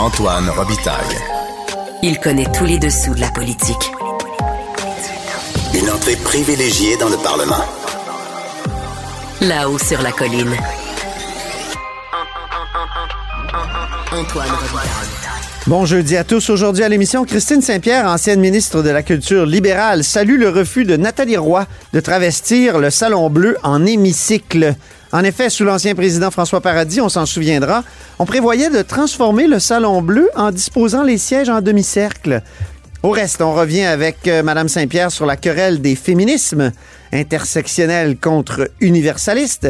Antoine Robitaille. Il connaît tous les dessous de la politique. Une entrée privilégiée dans le Parlement. Là-haut sur la colline. Antoine Robitaille. Bon jeudi à tous. Aujourd'hui à l'émission, Christine Saint-Pierre, ancienne ministre de la Culture libérale, salue le refus de Nathalie Roy de travestir le Salon Bleu en hémicycle. En effet, sous l'ancien président François Paradis, on s'en souviendra, on prévoyait de transformer le Salon Bleu en disposant les sièges en demi-cercle. Au reste, on revient avec euh, Mme Saint-Pierre sur la querelle des féminismes intersectionnels contre universalistes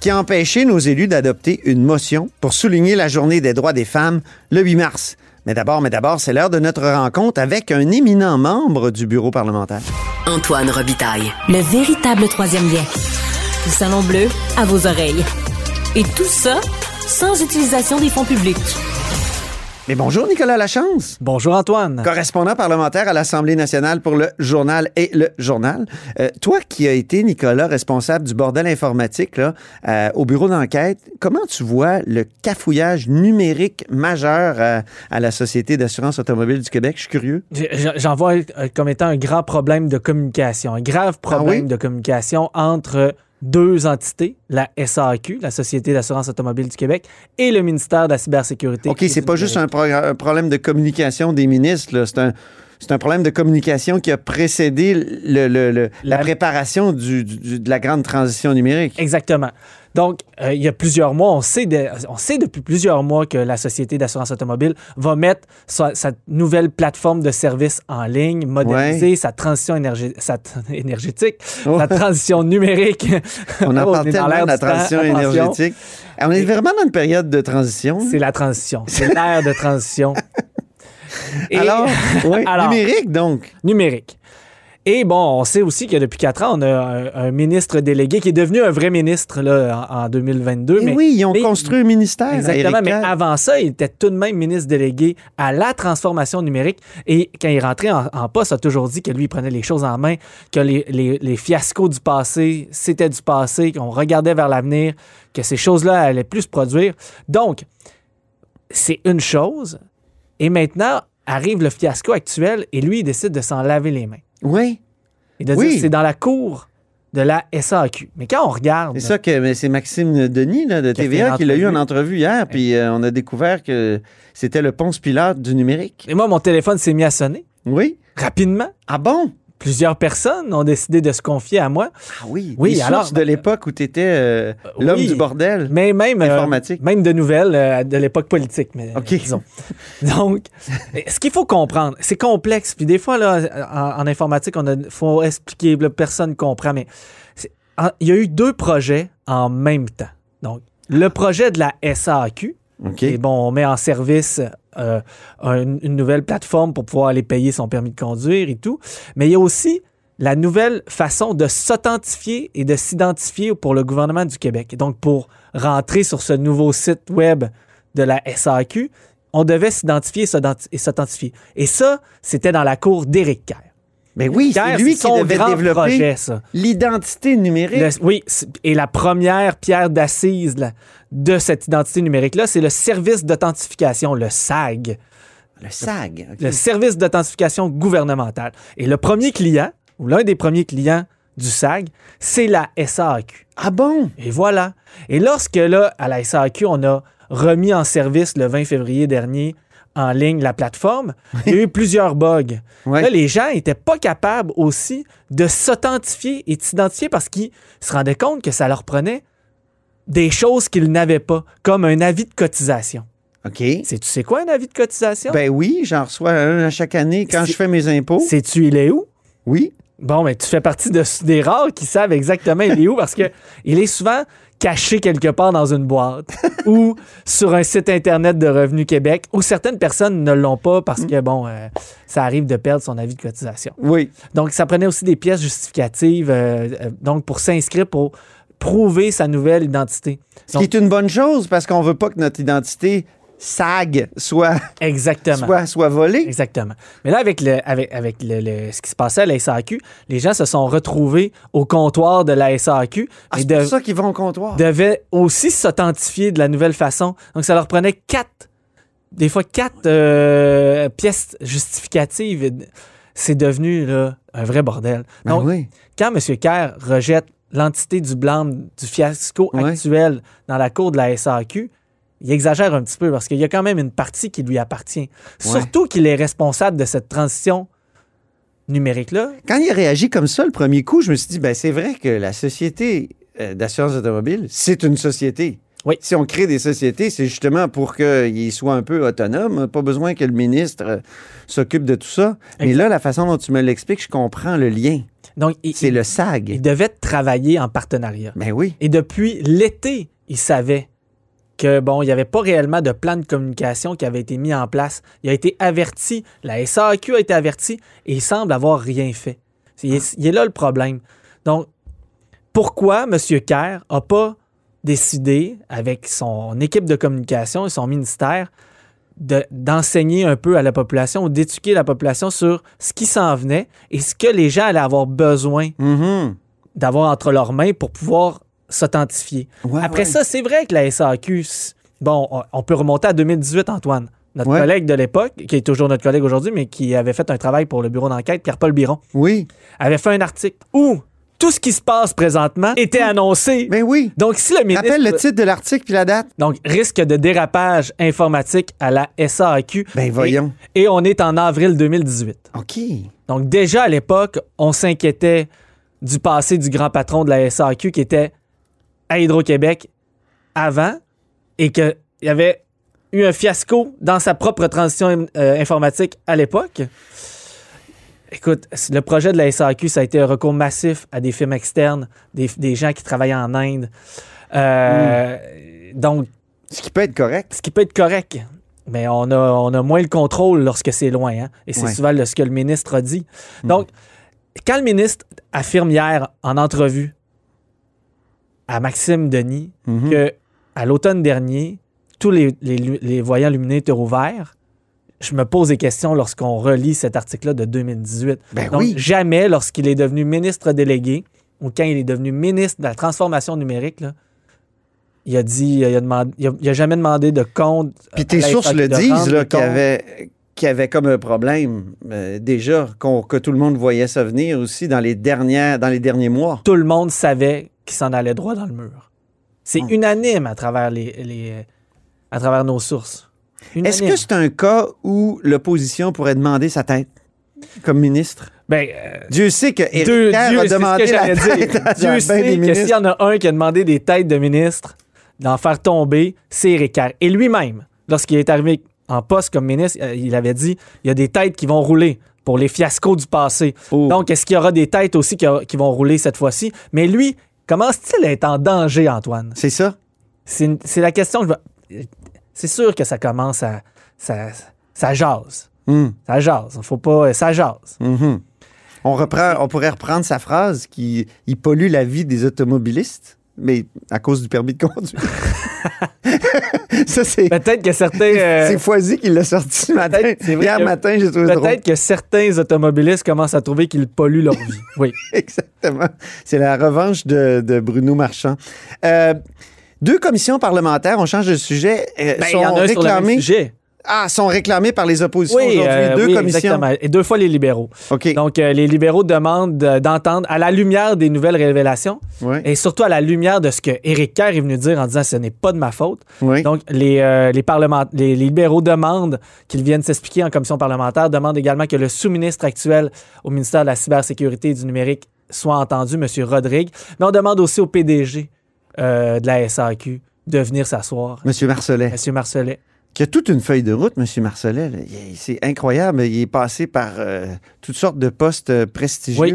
qui a empêché nos élus d'adopter une motion pour souligner la journée des droits des femmes le 8 mars. Mais d'abord, mais d'abord, c'est l'heure de notre rencontre avec un éminent membre du bureau parlementaire. Antoine Robitaille. Le véritable troisième lien. Du Salon Bleu à vos oreilles. Et tout ça sans utilisation des fonds publics. Mais bonjour Nicolas Lachance, Bonjour Antoine. correspondant parlementaire à l'Assemblée nationale pour le journal et le journal. Euh, toi qui as été, Nicolas, responsable du bordel informatique là, euh, au bureau d'enquête, comment tu vois le cafouillage numérique majeur euh, à la Société d'assurance automobile du Québec? Je suis curieux. J'en vois comme étant un grand problème de communication, un grave problème Ah oui? de communication entre deux entités, la SAQ, la Société d'assurance automobile du Québec, et le ministère de la cybersécurité. OK, c'est pas juste un, un problème de communication des ministres, c'est un... C'est un problème de communication qui a précédé le- le- le- la, La- préparation du- du- de la grande transition numérique. Exactement. Donc, euh, il y a plusieurs mois, on sait, de- on sait depuis plusieurs mois que la Société d'assurance automobile va mettre sa, sa nouvelle plateforme de services en ligne, moderniser Ouais. sa transition sa énergétique, Oh. sa transition numérique. On en Oh, parle tellement de la temps. transition énergétique. On est vraiment dans une période de transition. C'est la transition. C'est l'ère de transition. Et- Alors, numérique donc. numérique. Et bon, on sait aussi que depuis quatre ans, on a un, un ministre délégué qui est devenu un vrai ministre là, en, en 2022. Eh mais, oui, ils ont mais- construit un ministère. Exactement, mais avant ça, il était tout de même ministre délégué à la transformation numérique. Et quand il rentré en, en poste, il a toujours dit que lui, il prenait les choses en main, que les, les- les fiascos du passé, c'était du passé, qu'on regardait vers l'avenir, que ces choses-là allaient plus se produire. Donc, c'est une chose. Et maintenant, arrive le fiasco actuel et lui, il décide de s'en laver les mains. Oui, Et de Oui. dire c'est dans la cour de la SAQ. Mais quand on regarde. c'est ça que c'est Maxime Denis là, de Qui TVA qui l'a eu en entrevue. hier, puis euh, on a découvert que c'était le Ponce Pilate du numérique. Et moi, mon téléphone s'est mis à sonner Oui. rapidement. Ah bon? Plusieurs personnes ont décidé de se confier à moi. Ah oui. Oui, Les alors- de l'époque où tu étais l'homme oui. du bordel. Mais même, euh, Informatique. même de nouvelles euh, de l'époque politique. Mais, disons. Donc, ce qu'il faut comprendre, c'est complexe. Puis des fois, là, en, en informatique, il faut expliquer, là, personne ne comprend. Mais en- il y a eu deux projets en même temps. Donc, le projet de la SAQ, OK. et bon, on met en service euh, un- une nouvelle plateforme pour pouvoir aller payer son permis de conduire et tout. Mais il y a aussi la nouvelle façon de s'authentifier et de s'identifier pour le gouvernement du Québec. Donc, pour rentrer sur ce nouveau site web de la SAQ, on devait s'identifier et s'identi- et s'authentifier. Et ça, c'était dans la cour d'Éric Kerr. Mais oui, c'est lui qui devait développer projet, ça. l'identité numérique. Le- oui, et la première pierre d'assise là, de cette identité numérique-là, c'est le service d'authentification, le SAG, Le SAG. OK. le service d'authentification gouvernementale. Et le premier client, ou l'un des premiers clients du SAG, c'est la SAQ. Ah bon? Et voilà. Et lorsque, là, à la SAQ, on a remis en service le 20 février dernier en ligne la plateforme, il y a eu plusieurs bugs. Ouais. Là, les gens n'étaient pas capables aussi de s'authentifier et de s'identifier parce qu'ils se rendaient compte que ça leur prenait des choses qu'ils n'avaient pas, comme un avis de cotisation. OK. C'est, tu sais quoi un avis de cotisation? Ben oui, j'en reçois un à chaque année quand je fais mes impôts. Sais-tu il est où? Oui. Bon, mais tu fais partie de, des rares qui savent exactement il est où parce que il est souvent caché quelque part dans une boîte ou sur un site internet de Revenu Québec où certaines personnes ne l'ont pas parce que, bon, euh, ça arrive de perdre son avis de cotisation. Oui. Donc, ça prenait aussi des pièces justificatives euh, euh, donc pour s'inscrire, pour prouver sa nouvelle identité. Ce qui est une bonne chose parce qu'on veut pas que notre identité SAG soit, Exactement. soit, soit volée. Exactement. Mais là, avec, le, avec, avec le, le- ce qui se passait à la SAQ, les gens se sont retrouvés au comptoir de la SAQ Ah, c'est pour ça qu'ils vont au comptoir. devaient aussi s'authentifier de la nouvelle façon. Donc, ça leur prenait quatre, des fois quatre euh, pièces justificatives. C'est devenu là, un vrai bordel. Ben Donc, oui. quand M. Kerr rejette l'entité du blâme du fiasco actuel dans la cour de la SAQ, il exagère un petit peu parce qu'il y a quand même une partie qui lui appartient. Surtout qu'il est responsable de cette transition numérique-là. Quand il a réagi comme ça le premier coup, je me suis dit, ben c'est vrai que la société euh, d'assurance automobile, c'est une société. Oui. Si on crée des sociétés, c'est justement pour qu'ils soient un peu autonomes. Pas besoin que le ministre euh, s'occupe de tout ça. Mais là, la façon dont tu me l'expliques, je comprends le lien. Donc, il, C'est il- le il SAG. devait travailler en partenariat. Ben oui. Et depuis l'été, il savait que bon, il n'y avait pas réellement de plan de communication qui avait été mis en place. Il a été averti, la SAQ a été avertie et il semble avoir rien fait. C'est- Il est, il est là le problème. Donc, pourquoi M. Kerr n'a pas décidé, avec son équipe de communication et son ministère, de- d'enseigner un peu à la population ou d'éduquer la population sur ce qui s'en venait et ce que les gens allaient avoir besoin Mhm. d'avoir entre leurs mains pour pouvoir s'authentifier. Ouais, Après ouais. ça, c'est vrai que la SAQ, bon, on- peut remonter à 2018, Antoine. Notre Ouais. collègue de l'époque, qui est toujours notre collègue aujourd'hui, mais qui avait fait un travail pour le bureau d'enquête, Pierre-Paul Biron, Oui. avait fait un article où tout ce qui se passe présentement était annoncé. Ben oui. Donc, si le ministre... Rappelle le titre de l'article puis la date. Donc, risque de dérapage informatique à la SAQ. Ben voyons. Et, et on est en avril 2018. OK. Donc déjà à l'époque, on s'inquiétait du passé du grand patron de la SAQ qui était à Hydro-Québec avant et qu'il y avait eu un fiasco dans sa propre transition euh, informatique à l'époque. Écoute, le projet de la SAQ, ça a été un recours massif à des firmes externes, des, des gens qui travaillaient en Inde. Euh, Donc, Ce qui peut être correct. ce qui peut être correct. Mais on a, on a moins le contrôle lorsque c'est loin. hein. Et c'est Ouais. souvent le- ce que le ministre a dit. Donc, quand le ministre affirme hier en entrevue à Maxime Denis Mhm. que à l'automne dernier, tous les, les voyants lumineux étaient ouverts, je me pose des questions lorsqu'on relit cet article-là de 2018. Ben Donc, oui. jamais lorsqu'il est devenu ministre délégué ou quand il est devenu ministre de la transformation numérique, là, il a dit, il a, demandé, il a, il a jamais demandé de compte. Puis tes la sources le disent, qu'il y avait, qu'il y avait comme un problème euh, déjà, que tout le monde voyait ça venir aussi dans les, dernières, dans les derniers mois. Tout le monde savait qu'il s'en allait droit dans le mur. C'est Hmm. unanime à travers, les, les- à travers nos sources. Est-ce que c'est un cas où l'opposition pourrait demander sa tête comme ministre? Ben, euh, Dieu sait que Éric Dieu, a demandé la tête dire. à Dieu sait que s'il y en a un qui a demandé des têtes de ministres, d'en faire tomber, c'est Éric Kerr. Et lui-même, lorsqu'il est arrivé en poste comme ministre, euh, il avait dit il y a des têtes qui vont rouler pour les fiascos du passé. Oh. Donc, est-ce qu'il y aura des têtes aussi qui, qui vont rouler cette fois-ci? Mais lui, commence-t-il à être en danger, Antoine? C'est ça? C'est la question. que je vais- C'est sûr que ça commence à. Ça, ça jase. Hum, Ça jase. Faut pas. Ça jase. mhm. On, reprend, on pourrait reprendre sa phrase qui il pollue la vie des automobilistes, mais à cause du permis de conduire. ça, c'est. Peut-être que certains. euh, C'est Foisy qui l'a sorti ce matin. peut-être, c'est vrai Hier que- matin, j'ai trouvé. Peut-être que certains automobilistes commencent à trouver qu'ils polluent leur vie. Oui. Exactement. C'est la revanche de, de Bruno Marchand. Euh, deux commissions parlementaires, on change de sujet, euh, Ben, sont y en a un sur le même réclamées. sujet. Ah, sont réclamés par les oppositions Oui, aujourd'hui. euh, Deux oui, commissions. exactement. Et deux fois les libéraux. OK. Donc, euh, les libéraux demandent de- d'entendre, à la lumière des nouvelles révélations, Oui. et surtout à la lumière de ce que Éric Kerr est venu dire en disant ce n'est pas de ma faute. Oui. Donc, les, euh, les, parlement- les, les libéraux demandent qu'ils viennent s'expliquer en commission parlementaire, demandent également que le sous-ministre actuel au ministère de la Cybersécurité et du Numérique soit entendu, M. Rodrigue. Mais on demande aussi au PDG euh, de la SAQ de venir s'asseoir, Monsieur Marcelet. M. Marcelet. Qui a toute une feuille de route, M. Marcelet. C'est incroyable. Il est passé par euh, toutes sortes de postes euh, prestigieux. Oui.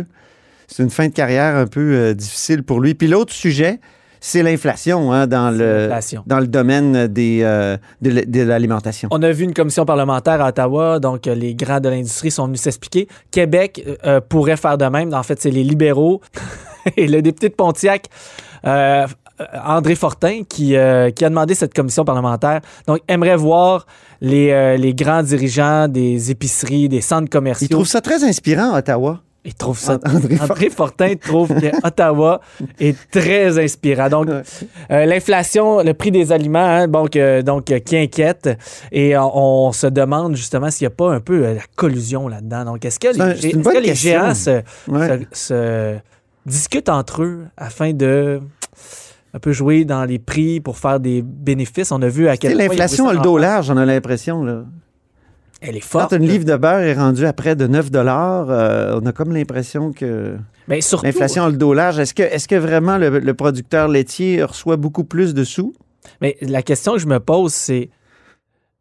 C'est une fin de carrière un peu euh, difficile pour lui. Puis l'autre sujet, c'est l'inflation hein, dans, le, dans le domaine des, euh, de l'alimentation. On a vu une commission parlementaire à Ottawa, donc les grands de l'industrie sont venus s'expliquer. Québec euh, pourrait faire de même. En fait, c'est les libéraux et le député de Pontiac, euh, André Fortin, qui, euh, qui a demandé cette commission parlementaire. Donc, aimerait voir les, euh, les grands dirigeants des épiceries, des centres commerciaux. Il trouve ça très inspirant, Ottawa. Il trouve ça. André André Fortin trouve que Ottawa est très inspirant. Donc, Ouais. euh, l'inflation, le prix des aliments, hein, donc, euh, donc euh, qui inquiète. Et on, on se demande justement s'il n'y a pas un peu euh, la collusion là-dedans. Donc, est-ce que C'est un- les, bonne que les géants se, Ouais. se- se discutent entre eux afin de un peu jouer dans les prix pour faire des bénéfices? On a vu à quel point L'inflation a le dos large, j'en ai l'impression. là. Elle est Quand forte. une livre de beurre est rendue à près de 9 euh, on a comme l'impression que surtout, l'inflation a le dos large. Est-ce que, est que vraiment le, le producteur laitier reçoit beaucoup plus de sous? Mais la question que je me pose, c'est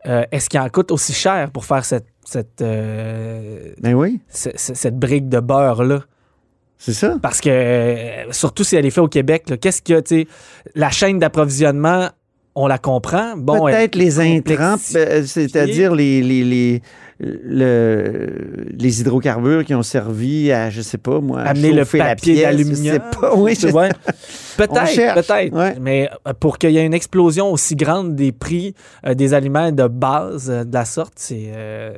euh, est-ce qu'il en coûte aussi cher pour faire cette, cette, euh, Ben oui, ce- ce- cette brique de beurre-là? C'est ça? Parce que, euh, surtout si elle est faite au Québec, qu'est-ce que, tu la chaîne d'approvisionnement, on la comprend. Bon, Peut-être les intrants, euh, c'est-à-dire les, les, les, le- les hydrocarbures qui ont servi à, je sais pas moi, à amener le papier d'aluminium. Je sais pas, oui, je- Ouais. Peut-être, peut-être. ouais. Mais euh, pour qu'il y ait une explosion aussi grande des prix euh, des aliments de base euh, de la sorte, c'est, euh,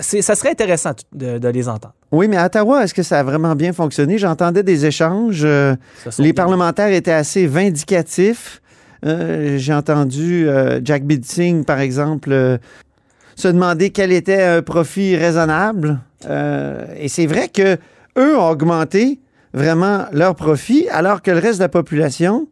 ça serait intéressant de, de les entendre. oui, mais à Ottawa, est-ce que ça a vraiment bien fonctionné? J'entendais des échanges. les parlementaires étaient assez vindicatifs. Euh, J'ai entendu euh, Jack Bidsing, par exemple, euh, se demander quel était un profit raisonnable. Euh, et c'est vrai que eux ont augmenté vraiment leur profit, alors que le reste de la population,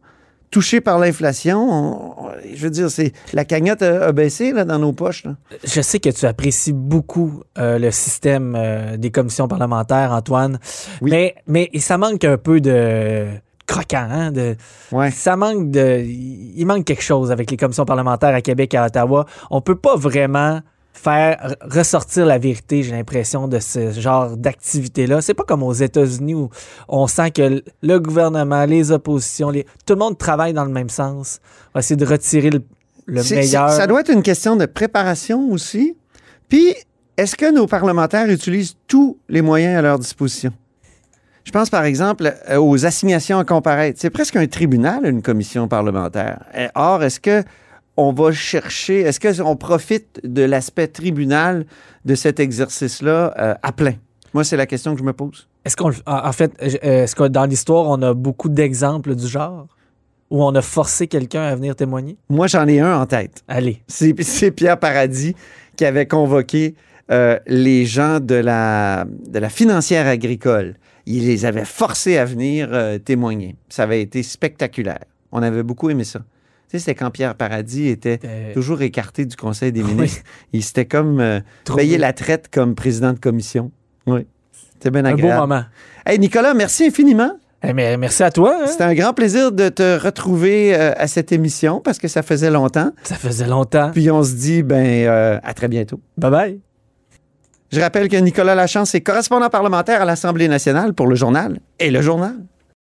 touchée par l'inflation, on- on- je veux dire, c'est la cagnotte a, a baissé là, dans nos poches. là. Je sais que tu apprécies beaucoup euh, le système euh, des commissions parlementaires, Antoine. Oui. Mais, mais ça manque un peu de croquant. hein, de, Ouais. Ça manque de. Il manque quelque chose avec les commissions parlementaires à Québec et à Ottawa. On peut pas vraiment faire ressortir la vérité, j'ai l'impression, de ce genre d'activité-là. C'est pas comme aux États-Unis où on sent que le gouvernement, les oppositions, les... tout le monde travaille dans le même sens. On va essayer de retirer le, meilleur. Ça doit être une question de préparation aussi. Puis, est-ce que nos parlementaires utilisent tous les moyens à leur disposition? Je pense par exemple euh, aux assignations à comparaître. C'est presque un tribunal, une commission parlementaire. Or, est-ce que on va chercher, est-ce qu'on profite de l'aspect tribunal de cet exercice-là euh, à plein? Moi, c'est la question que je me pose. Est-ce qu'on, en fait, euh, est-ce que dans l'histoire, on a beaucoup d'exemples du genre? Où on a forcé quelqu'un à venir témoigner? Moi, j'en ai un en tête. Allez. C'est c'est Pierre Paradis qui avait convoqué euh, les gens de la, de la financière agricole. Il les avait forcés à venir euh, témoigner. Ça avait été spectaculaire. On avait beaucoup aimé ça. Tu sais, c'était quand Pierre Paradis était Euh, toujours écarté du Conseil des Oui. ministres. Il s'était comme euh, payé la traite comme président de commission. Oui. C'était bien un beau agréable. moment. Hey, Nicolas, merci infiniment. Eh, mais merci à toi. hein. C'était un grand plaisir de te retrouver euh, à cette émission parce que ça faisait longtemps. Ça faisait longtemps. Puis on se dit, ben, à très bientôt. Bye bye. Je rappelle que Nicolas Lachance est correspondant parlementaire à l'Assemblée nationale pour le journal et le journal.